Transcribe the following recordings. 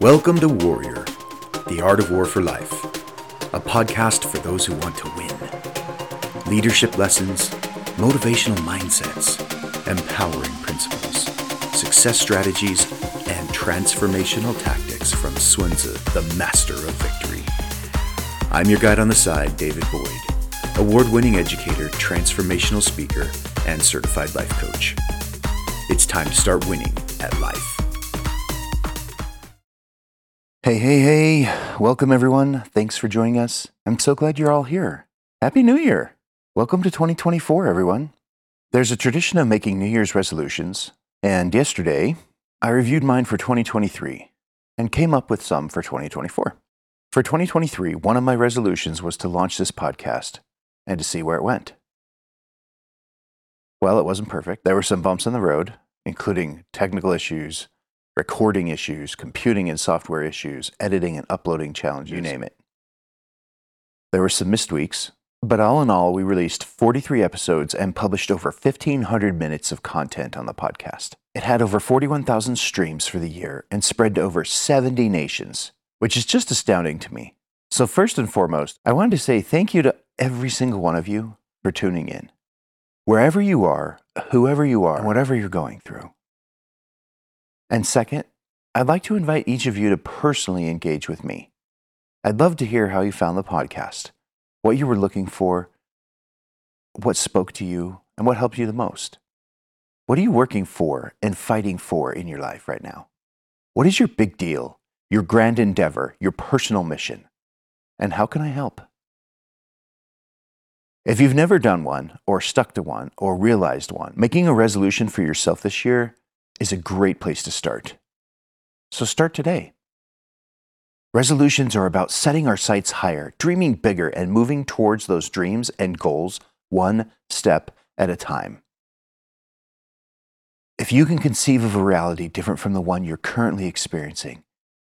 Welcome to Warrior, the Art of War for Life, a podcast for those who want to win. Leadership lessons, motivational mindsets, empowering principles, success strategies, and transformational tactics from Sun Tzu, the master of victory. I'm your guide on the side, David Boyd, award winning educator, transformational speaker, and certified life coach. It's time to start winning at life. Hey, hey, hey. Welcome, everyone. Thanks for joining us. I'm so glad you're all here. Happy New Year. Welcome to 2024, everyone. There's a tradition of making New Year's resolutions, and yesterday I reviewed mine for 2023 and came up with some for 2024. For 2023, one of my resolutions was to launch this podcast and to see where it went. Well, it wasn't perfect. There were some bumps in the road, including technical issues, recording issues, computing and software issues, editing and uploading challenges, you name it. There were some missed weeks, but all in all, we released 43 episodes and published over 1,500 minutes of content on the podcast. It had over 41,000 streams for the year and spread to over 70 nations, which is just astounding to me. So, first and foremost, I wanted to say thank you to every single one of you for tuning in. Wherever you are, whoever you are, and whatever you're going through. And second, I'd like to invite each of you to personally engage with me. I'd love to hear how you found the podcast, what you were looking for, what spoke to you, and what helped you the most. What are you working for and fighting for in your life right now? What is your big deal, your grand endeavor, your personal mission? And how can I help? If you've never done one, or stuck to one, or realized one, making a resolution for yourself this year is a great place to start. So start today. Resolutions are about setting our sights higher, dreaming bigger, and moving towards those dreams and goals one step at a time. If you can conceive of a reality different from the one you're currently experiencing,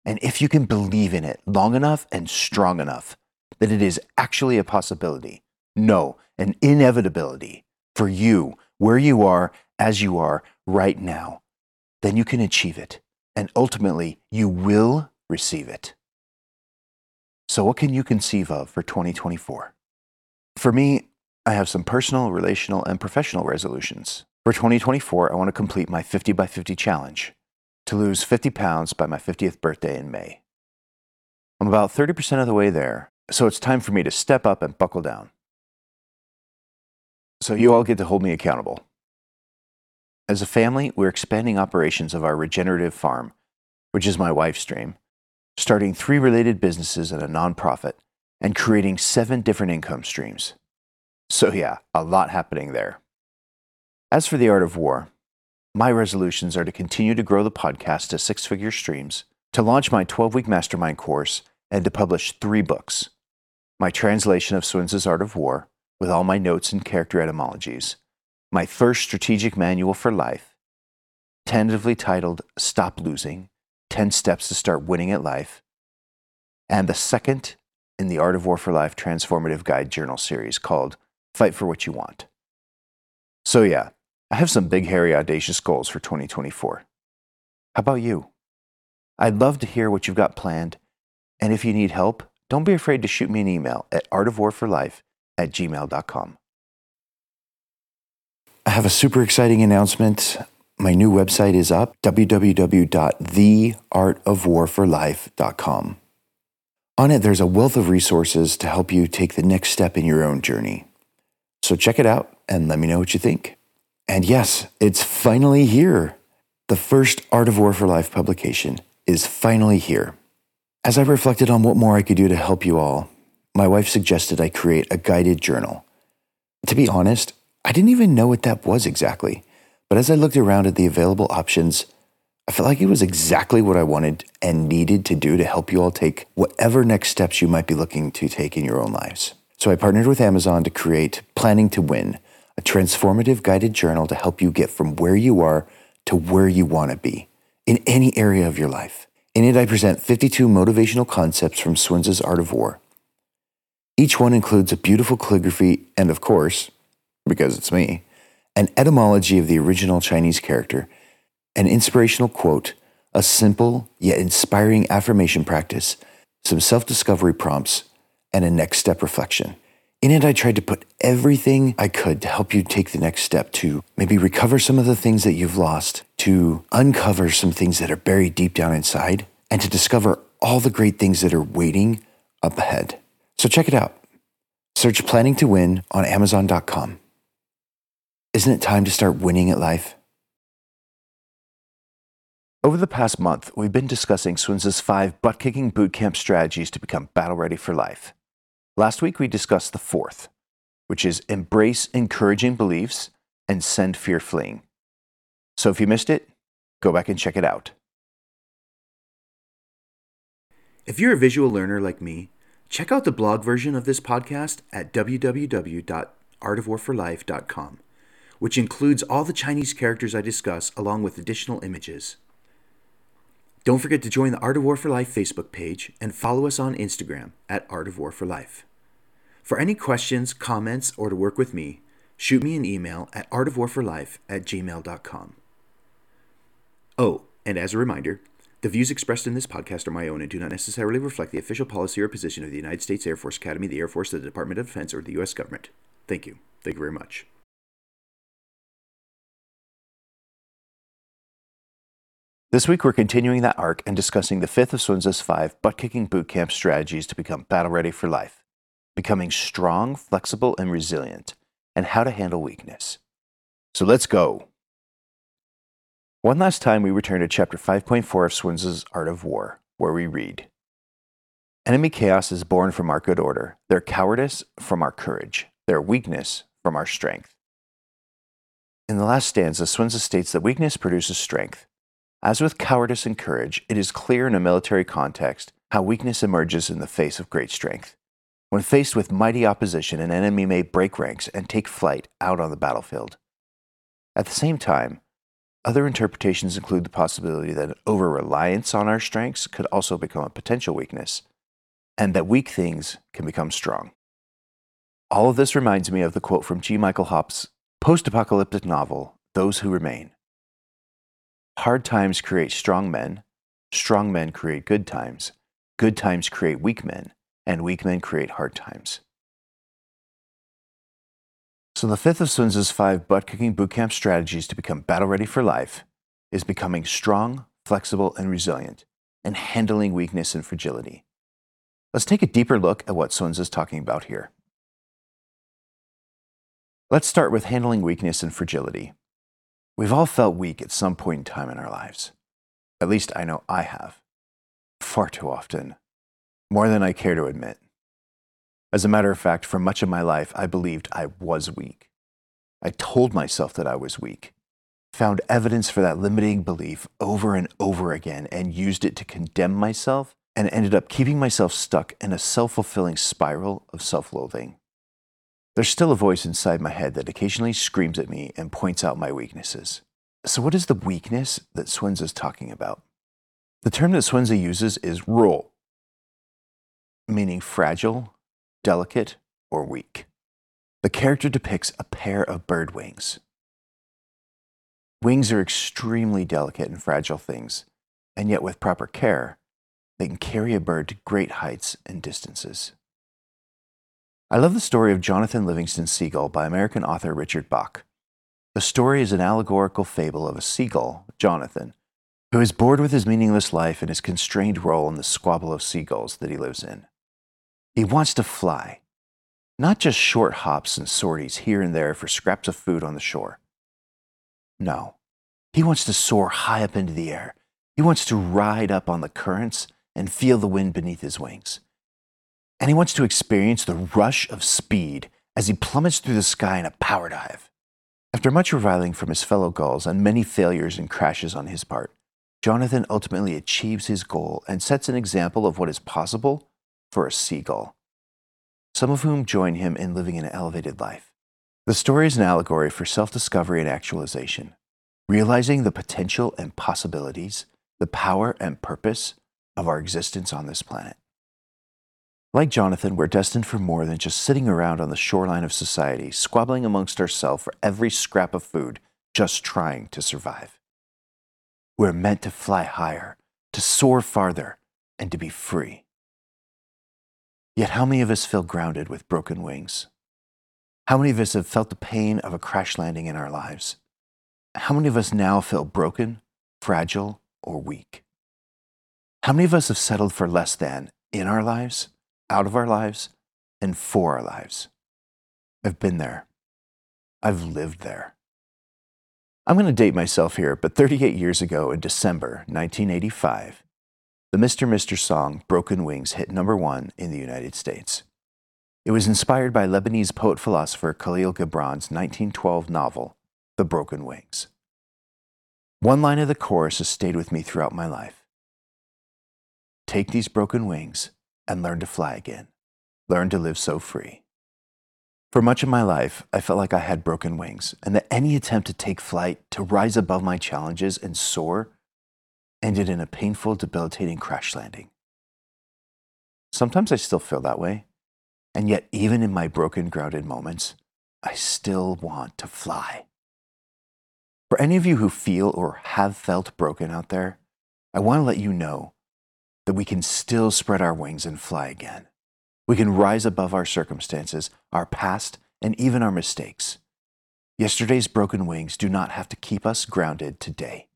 and if you can believe in it long enough and strong enough that it is actually a possibility, no, an inevitability for you, where you are, as you are right now, then you can achieve it. And ultimately, you will receive it. So, what can you conceive of for 2024? For me, I have some personal, relational, and professional resolutions. For 2024, I want to complete my 50 by 50 challenge to lose 50 pounds by my 50th birthday in May. I'm about 30% of the way there, so it's time for me to step up and buckle down. So, you all get to hold me accountable. As a family, we're expanding operations of our regenerative farm, which is my wife's dream, starting three related businesses and a nonprofit, and creating seven different income streams. So, yeah, a lot happening there. As for the art of war, my resolutions are to continue to grow the podcast to six figure streams, to launch my 12 week mastermind course, and to publish three books my translation of Sun Art of War, with all my notes and character etymologies my first strategic manual for life, tentatively titled Stop Losing 10 Steps to Start Winning at Life, and the second in the Art of War for Life transformative guide journal series called Fight for What You Want. So, yeah, I have some big, hairy, audacious goals for 2024. How about you? I'd love to hear what you've got planned. And if you need help, don't be afraid to shoot me an email at artofwarforlife at gmail.com. Have a super exciting announcement. My new website is up www.theartofwarforlife.com. On it, there's a wealth of resources to help you take the next step in your own journey. So check it out and let me know what you think. And yes, it's finally here. The first Art of War for Life publication is finally here. As I reflected on what more I could do to help you all, my wife suggested I create a guided journal. To be honest, I didn't even know what that was exactly. But as I looked around at the available options, I felt like it was exactly what I wanted and needed to do to help you all take whatever next steps you might be looking to take in your own lives. So I partnered with Amazon to create Planning to Win, a transformative guided journal to help you get from where you are to where you want to be in any area of your life. In it, I present 52 motivational concepts from Sun Art of War. Each one includes a beautiful calligraphy and, of course, because it's me, an etymology of the original Chinese character, an inspirational quote, a simple yet inspiring affirmation practice, some self discovery prompts, and a next step reflection. In it, I tried to put everything I could to help you take the next step to maybe recover some of the things that you've lost, to uncover some things that are buried deep down inside, and to discover all the great things that are waiting up ahead. So check it out. Search Planning to Win on Amazon.com. Isn't it time to start winning at life? Over the past month, we've been discussing Sunzi's five butt kicking bootcamp strategies to become battle ready for life. Last week, we discussed the fourth, which is embrace encouraging beliefs and send fear fleeing. So if you missed it, go back and check it out. If you're a visual learner like me, check out the blog version of this podcast at www.artofwarforlife.com, which includes all the Chinese characters I discuss along with additional images. Don't forget to join the Art of War for Life Facebook page and follow us on Instagram at Art of War for Life. For any questions, comments, or to work with me, shoot me an email at artofwarforlife at gmail.com. Oh, and as a reminder, the views expressed in this podcast are my own and do not necessarily reflect the official policy or position of the United States Air Force Academy, the Air Force, the Department of Defense, or the U.S. government. Thank you. Thank you very much. This week, we're continuing that arc and discussing the fifth of Sunzi's five butt kicking bootcamp strategies to become battle ready for life, becoming strong, flexible, and resilient, and how to handle weakness. So let's go. One last time, we return to chapter 5.4 of Sunzi's Art of War, where we read Enemy chaos is born from our good order, their cowardice from our courage, their weakness from our strength. In the last stanza, Sunzi states that weakness produces strength as with cowardice and courage, it is clear in a military context how weakness emerges in the face of great strength. When faced with mighty opposition, an enemy may break ranks and take flight out on the battlefield. At the same time, other interpretations include the possibility that an over reliance on our strengths could also become a potential weakness, and that weak things can become strong. All of this reminds me of the quote from G. Michael Hopf's post apocalyptic novel, Those Who Remain. Hard times create strong men, strong men create good times, good times create weak men, and weak men create hard times. So, the fifth of Sunzi's five butt kicking bootcamp strategies to become battle ready for life is becoming strong, flexible, and resilient, and handling weakness and fragility. Let's take a deeper look at what Sunzi is talking about here. Let's start with handling weakness and fragility. We've all felt weak at some point in time in our lives. At least I know I have. Far too often. More than I care to admit. As a matter of fact, for much of my life, I believed I was weak. I told myself that I was weak, found evidence for that limiting belief over and over again, and used it to condemn myself, and ended up keeping myself stuck in a self fulfilling spiral of self loathing. There's still a voice inside my head that occasionally screams at me and points out my weaknesses. So, what is the weakness that Sunzi is talking about? The term that Sunzi uses is ro, meaning fragile, delicate, or weak. The character depicts a pair of bird wings. Wings are extremely delicate and fragile things, and yet, with proper care, they can carry a bird to great heights and distances. I love the story of Jonathan Livingston Seagull by American author Richard Bach. The story is an allegorical fable of a seagull, Jonathan, who is bored with his meaningless life and his constrained role in the squabble of seagulls that he lives in. He wants to fly, not just short hops and sorties here and there for scraps of food on the shore. No, he wants to soar high up into the air. He wants to ride up on the currents and feel the wind beneath his wings and he wants to experience the rush of speed as he plummets through the sky in a power dive. After much reviling from his fellow gulls and many failures and crashes on his part, Jonathan ultimately achieves his goal and sets an example of what is possible for a seagull, some of whom join him in living an elevated life. The story is an allegory for self discovery and actualization, realizing the potential and possibilities, the power and purpose of our existence on this planet. Like Jonathan, we're destined for more than just sitting around on the shoreline of society, squabbling amongst ourselves for every scrap of food, just trying to survive. We're meant to fly higher, to soar farther, and to be free. Yet, how many of us feel grounded with broken wings? How many of us have felt the pain of a crash landing in our lives? How many of us now feel broken, fragile, or weak? How many of us have settled for less than in our lives, out of our lives, and for our lives? I've been there. I've lived there. I'm going to date myself here, but 38 years ago in December 1985, the Mr. Mister song Broken Wings hit number one in the United States. It was inspired by Lebanese poet philosopher Kahlil Gibran's 1912 novel, The Broken Wings. One line of the chorus has stayed with me throughout my life. Take these broken wings and learn to fly again. Learn to live so free. For much of my life, I felt like I had broken wings, and that any attempt to take flight, to rise above my challenges and soar, ended in a painful, debilitating crash landing. Sometimes I still feel that way. And yet, even in my broken, grounded moments, I still want to fly. For any of you who feel or have felt broken out there, I want to let you know that we can still spread our wings and fly again. We can rise above our circumstances, our past, and even our mistakes. Yesterday's broken wings do not have to keep us grounded today.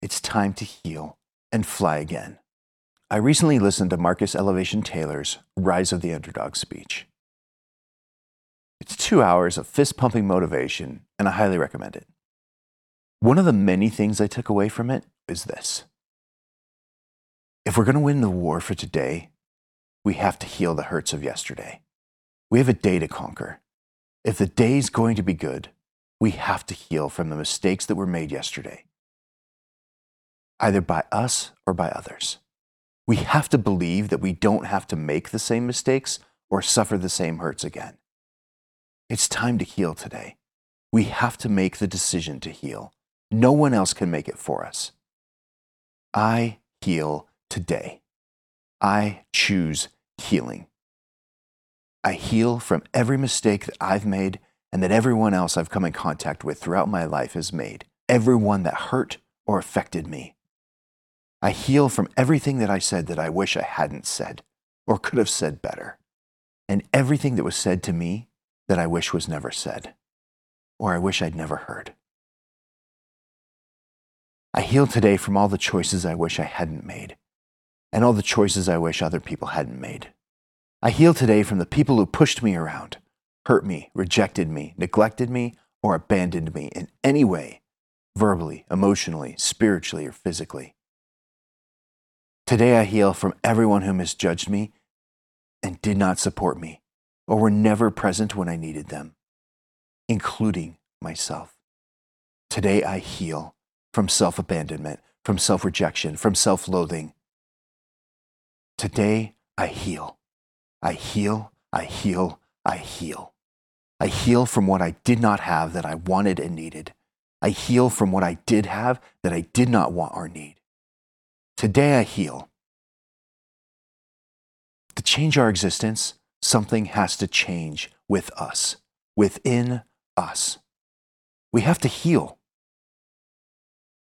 It's time to heal and fly again. I recently listened to Marcus Elevation Taylor's Rise of the Underdog speech. It's two hours of fist pumping motivation, and I highly recommend it. One of the many things I took away from it is this if we're going to win the war for today, we have to heal the hurts of yesterday. We have a day to conquer. If the day's going to be good, we have to heal from the mistakes that were made yesterday, either by us or by others. We have to believe that we don't have to make the same mistakes or suffer the same hurts again. It's time to heal today. We have to make the decision to heal. No one else can make it for us. I heal today. I choose healing. I heal from every mistake that I've made and that everyone else I've come in contact with throughout my life has made, everyone that hurt or affected me. I heal from everything that I said that I wish I hadn't said or could have said better, and everything that was said to me that I wish was never said or I wish I'd never heard. I heal today from all the choices I wish I hadn't made and all the choices I wish other people hadn't made. I heal today from the people who pushed me around, hurt me, rejected me, neglected me, or abandoned me in any way, verbally, emotionally, spiritually, or physically. Today I heal from everyone who misjudged me and did not support me or were never present when I needed them, including myself. Today I heal from self abandonment, from self rejection, from self loathing. Today I heal. I heal, I heal, I heal. I heal from what I did not have that I wanted and needed. I heal from what I did have that I did not want or need. Today I heal. To change our existence, something has to change with us, within us. We have to heal.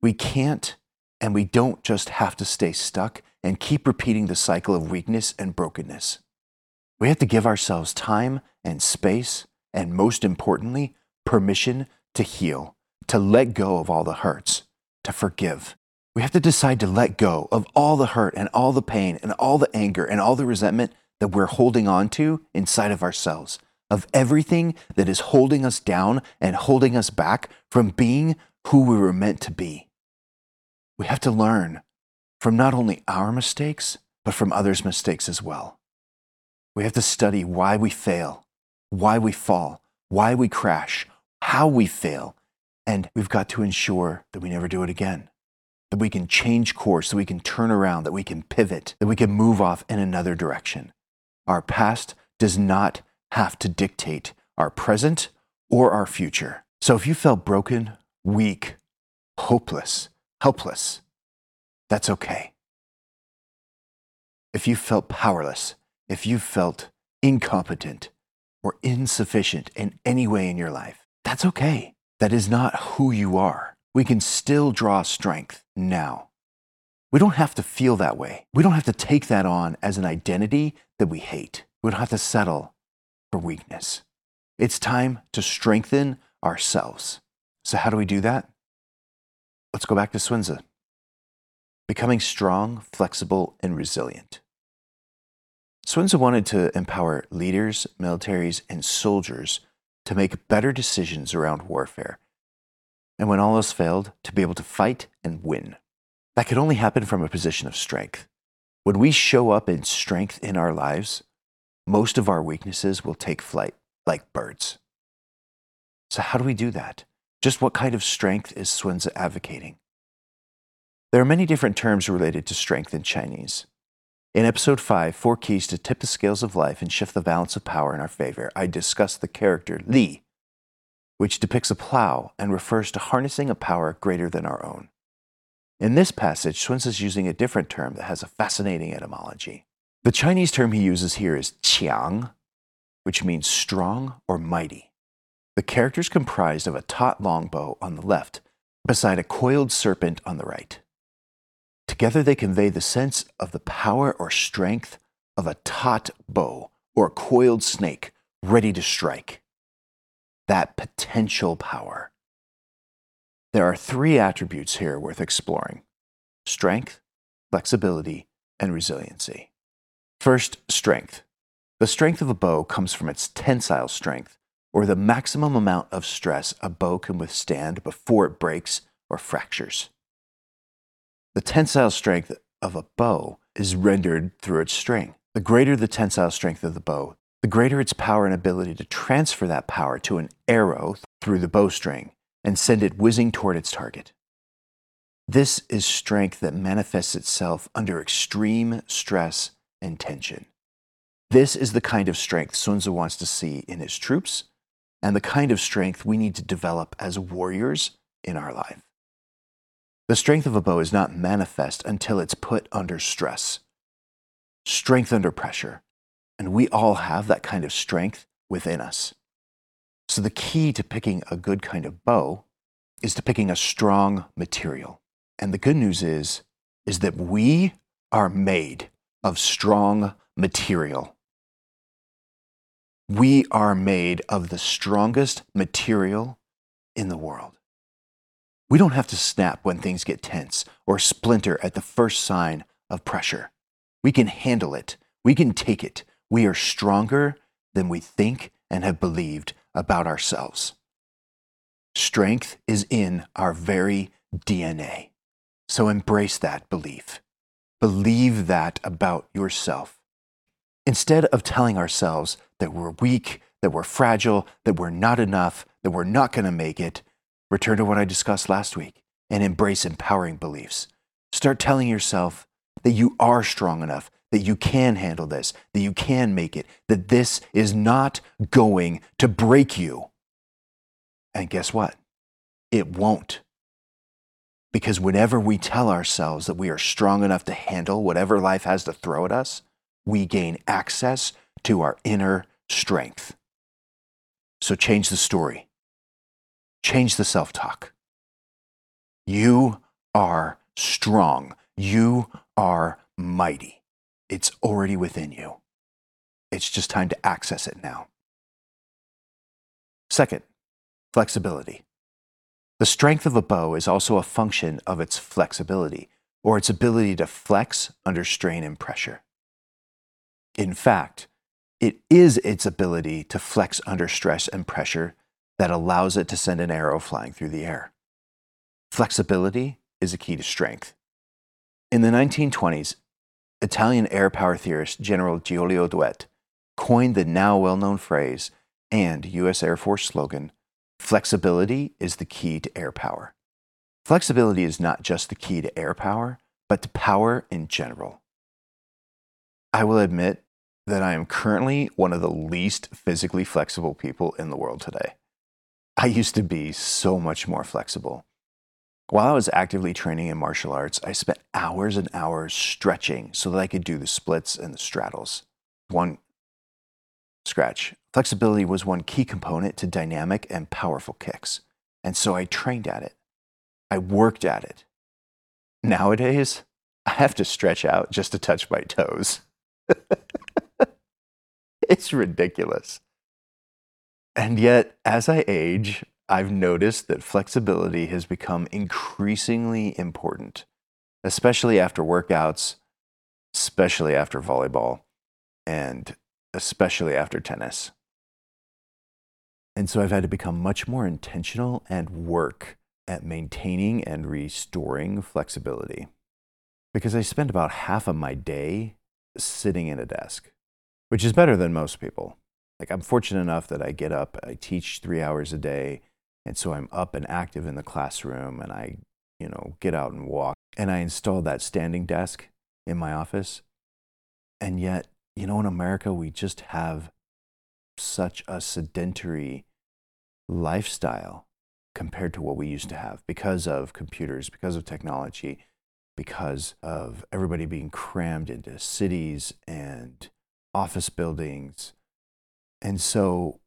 We can't and we don't just have to stay stuck and keep repeating the cycle of weakness and brokenness. We have to give ourselves time and space, and most importantly, permission to heal, to let go of all the hurts, to forgive, we have to decide to let go of all the hurt and all the pain and all the anger and all the resentment that we're holding on to inside of ourselves, of everything that is holding us down and holding us back from being who we were meant to be. We have to learn from not only our mistakes, but from others' mistakes as well. We have to study why we fail, why we fall, why we crash, how we fail, and we've got to ensure that we never do it again that we can change course, that we can turn around, that we can pivot, that we can move off in another direction. Our past does not have to dictate our present or our future. So if you felt broken, weak, hopeless, helpless, that's okay. If you felt powerless, if you felt incompetent or insufficient in any way in your life, that's okay. That is not who you are. we can still draw strength now. We don't have to feel that way. We don't have to take that on as an identity that we hate. We don't have to settle for weakness. It's time to strengthen ourselves. So, how do we do that? Let's go back to Tzu. Becoming strong, flexible, and resilient. Tzu wanted to empower leaders, militaries, and soldiers to make better decisions around warfare. And when all else failed, to be able to fight and win. That could only happen from a position of strength. When we show up in strength in our lives, most of our weaknesses will take flight like birds. So, how do we do that? Just what kind of strength is Tzu advocating? There are many different terms related to strength in Chinese. In episode 5, Four Keys to Tip the Scales of Life and Shift the Balance of Power in Our Favor, I discuss the character Li, which depicts a plow and refers to harnessing a power greater than our own. In this passage, Sun is using a different term that has a fascinating etymology. The Chinese term he uses here is qiang, which means strong or mighty. The character is comprised of a taut longbow on the left, beside a coiled serpent on the right. Together, they convey the sense of the power or strength of a taut bow or a coiled snake ready to strike. That potential power. There are three attributes here worth exploring strength, flexibility, and resiliency. First, strength. The strength of a bow comes from its tensile strength, or the maximum amount of stress a bow can withstand before it breaks or fractures. The tensile strength of a bow is rendered through its string. The greater the tensile strength of the bow, the greater its power and ability to transfer that power to an arrow through the bowstring and send it whizzing toward its target. This is strength that manifests itself under extreme stress and tension. This is the kind of strength Sun Tzu wants to see in his troops and the kind of strength we need to develop as warriors in our life. The strength of a bow is not manifest until it's put under stress, strength under pressure. And we all have that kind of strength within us. So the key to picking a good kind of bow is to picking a strong material. And the good news is, is that we are made of strong material. We are made of the strongest material in the world. We don't have to snap when things get tense or splinter at the first sign of pressure. We can handle it. We can take it. We are stronger than we think and have believed about ourselves. Strength is in our very DNA. So embrace that belief. Believe that about yourself. Instead of telling ourselves that we're weak, that we're fragile, that we're not enough, that we're not going to make it, Return to what I discussed last week and embrace empowering beliefs. Start telling yourself that you are strong enough, that you can handle this, that you can make it, that this is not going to break you. And guess what? It won't. Because whenever we tell ourselves that we are strong enough to handle whatever life has to throw at us, we gain access to our inner strength. So change the story. Change the self talk. You are strong. You are mighty. It's already within you. It's just time to access it now. Second, flexibility. The strength of a bow is also a function of its flexibility, or its ability to flex under strain and pressure. In fact, it is its ability to flex under stress and pressure that allows it to send an arrow flying through the air. Flexibility is a key to strength. In the 1920s, Italian air power theorist General Giulio Douhet coined the now well known phrase and U.S. Air Force slogan flexibility is the key to air power. Flexibility is not just the key to air power, but to power in general. I will admit that I am currently one of the least physically flexible people in the world today. I used to be so much more flexible. While I was actively training in martial arts, I spent hours and hours stretching so that I could do the splits and the straddles. One scratch. Flexibility was one key component to dynamic and powerful kicks, and so I trained at it. I worked at it. Nowadays, I have to stretch out just to touch my toes. it's ridiculous. And yet, as I age, I've noticed that flexibility has become increasingly important, especially after workouts, especially after volleyball, and especially after tennis. And so I've had to become much more intentional and work at maintaining and restoring flexibility because I spend about half of my day sitting in a desk, which is better than most people. Like, I'm fortunate enough that I get up, I teach three hours a day, and so I'm up and active in the classroom, and I, you know, get out and walk. And I installed that standing desk in my office. And yet, you know, in America, we just have such a sedentary lifestyle compared to what we used to have because of computers, because of technology, because of everybody being crammed into cities and office buildings. And so,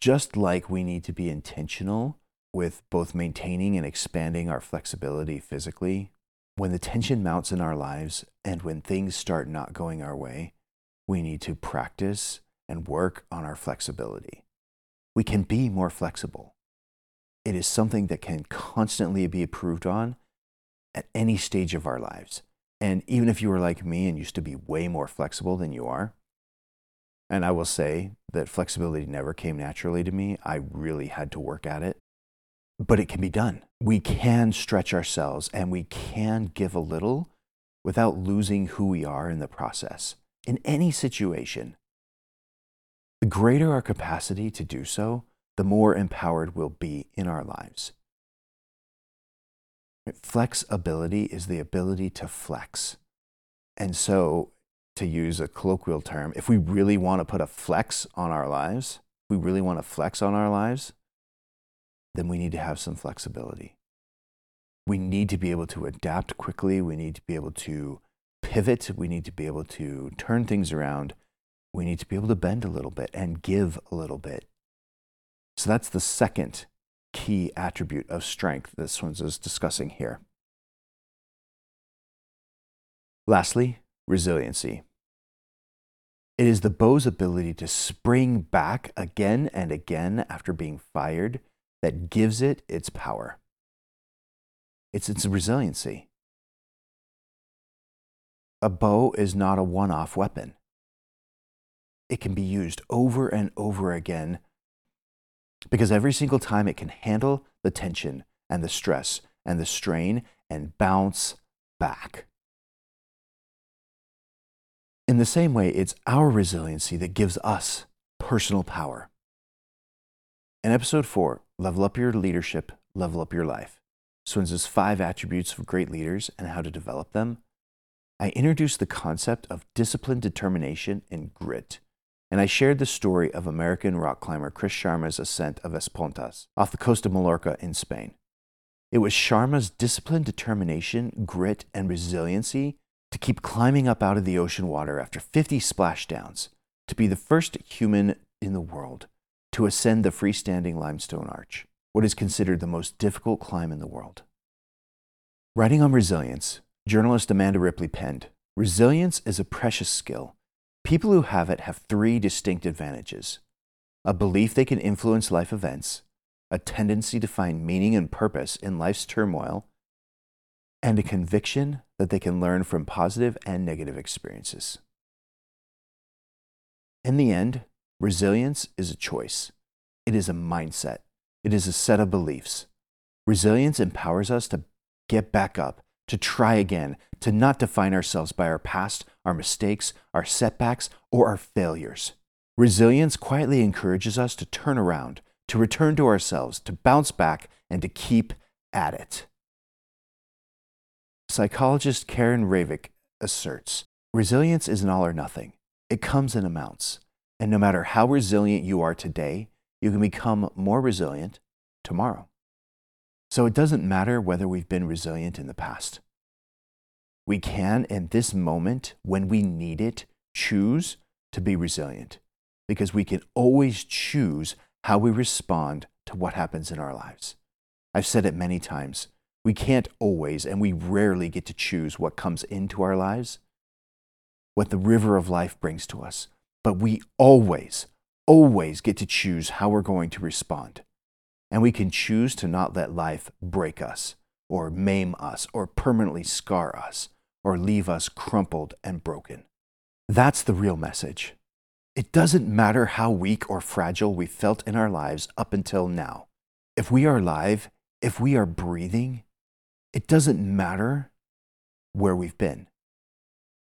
just like we need to be intentional with both maintaining and expanding our flexibility physically, when the tension mounts in our lives and when things start not going our way, we need to practice and work on our flexibility. We can be more flexible. It is something that can constantly be improved on at any stage of our lives. And even if you were like me and used to be way more flexible than you are, and I will say that flexibility never came naturally to me, I really had to work at it. But it can be done. We can stretch ourselves and we can give a little without losing who we are in the process. In any situation, the greater our capacity to do so, the more empowered we'll be in our lives. Flexibility is the ability to flex. And so, to use a colloquial term, if we really want to put a flex on our lives, we really want to flex on our lives, then we need to have some flexibility. We need to be able to adapt quickly. We need to be able to pivot. We need to be able to turn things around. We need to be able to bend a little bit and give a little bit. So that's the second key attribute of strength this one is discussing here. Lastly, resiliency. It is the bow's ability to spring back again and again after being fired that gives it its power. It's its resiliency. A bow is not a one off weapon. It can be used over and over again because every single time it can handle the tension and the stress and the strain and bounce back. In the same way, it's our resiliency that gives us personal power. In episode four, Level Up Your Leadership, Level Up Your Life, Sunzi's five attributes of great leaders and how to develop them, I introduced the concept of discipline, determination, and grit and I shared the story of American rock climber Chris Sharma's ascent of Es Pontàs off the coast of Mallorca in Spain. It was Sharma's discipline, determination, grit, and resiliency to keep climbing up out of the ocean water after 50 splashdowns to be the first human in the world to ascend the freestanding limestone arch, what is considered the most difficult climb in the world. Writing on resilience, journalist Amanda Ripley penned Resilience is a precious skill People who have it have three distinct advantages a belief they can influence life events, a tendency to find meaning and purpose in life's turmoil, and a conviction that they can learn from positive and negative experiences. In the end, resilience is a choice. It is a mindset. It is a set of beliefs. Resilience empowers us to get back up, to try again, to not define ourselves by our past, our mistakes, our setbacks, or our failures. Resilience quietly encourages us to turn around, to return to ourselves, to bounce back, and to keep at it. Psychologist Karen Reivich asserts resilience is an all or nothing. It comes in amounts. And no matter how resilient you are today, you can become more resilient tomorrow. So it doesn't matter whether we've been resilient in the past. We can, in this moment, when we need it, choose to be resilient because we can always choose how we respond to what happens in our lives. I've said it many times. We can't always, and we rarely get to choose what comes into our lives, what the river of life brings to us. But we always, always get to choose how we're going to respond. And we can choose to not let life break us, or maim us, or permanently scar us, or leave us crumpled and broken. That's the real message. It doesn't matter how weak or fragile we felt in our lives up until now. If we are alive, if we are breathing, it doesn't matter where we've been.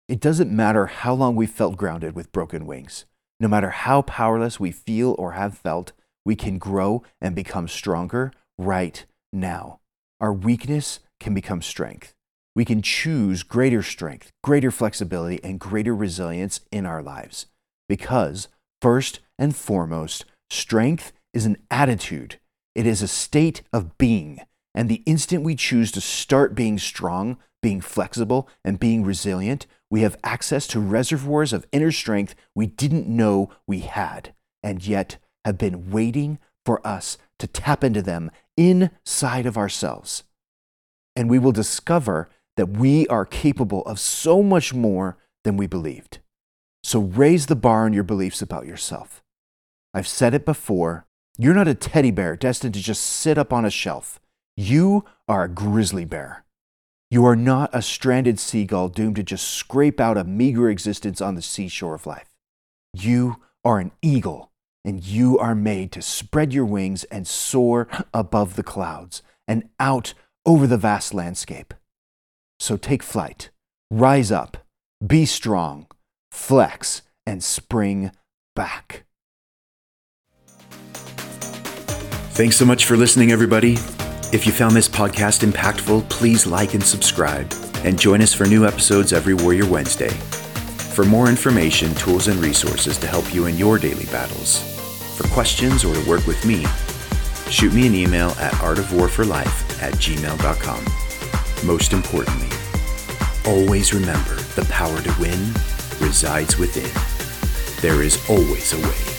It doesn't matter how long we've felt grounded with broken wings. No matter how powerless we feel or have felt, we can grow and become stronger right now. Our weakness can become strength. We can choose greater strength, greater flexibility, and greater resilience in our lives. Because, first and foremost, strength is an attitude, it is a state of being. And the instant we choose to start being strong, being flexible, and being resilient, we have access to reservoirs of inner strength we didn't know we had, and yet have been waiting for us to tap into them inside of ourselves. And we will discover that we are capable of so much more than we believed. So raise the bar on your beliefs about yourself. I've said it before you're not a teddy bear destined to just sit up on a shelf. You are a grizzly bear. You are not a stranded seagull doomed to just scrape out a meager existence on the seashore of life. You are an eagle, and you are made to spread your wings and soar above the clouds and out over the vast landscape. So take flight, rise up, be strong, flex, and spring back. Thanks so much for listening, everybody. If you found this podcast impactful, please like and subscribe, and join us for new episodes every Warrior Wednesday. For more information, tools, and resources to help you in your daily battles, for questions or to work with me, shoot me an email at artofwarforlife at gmail.com. Most importantly, always remember the power to win resides within. There is always a way.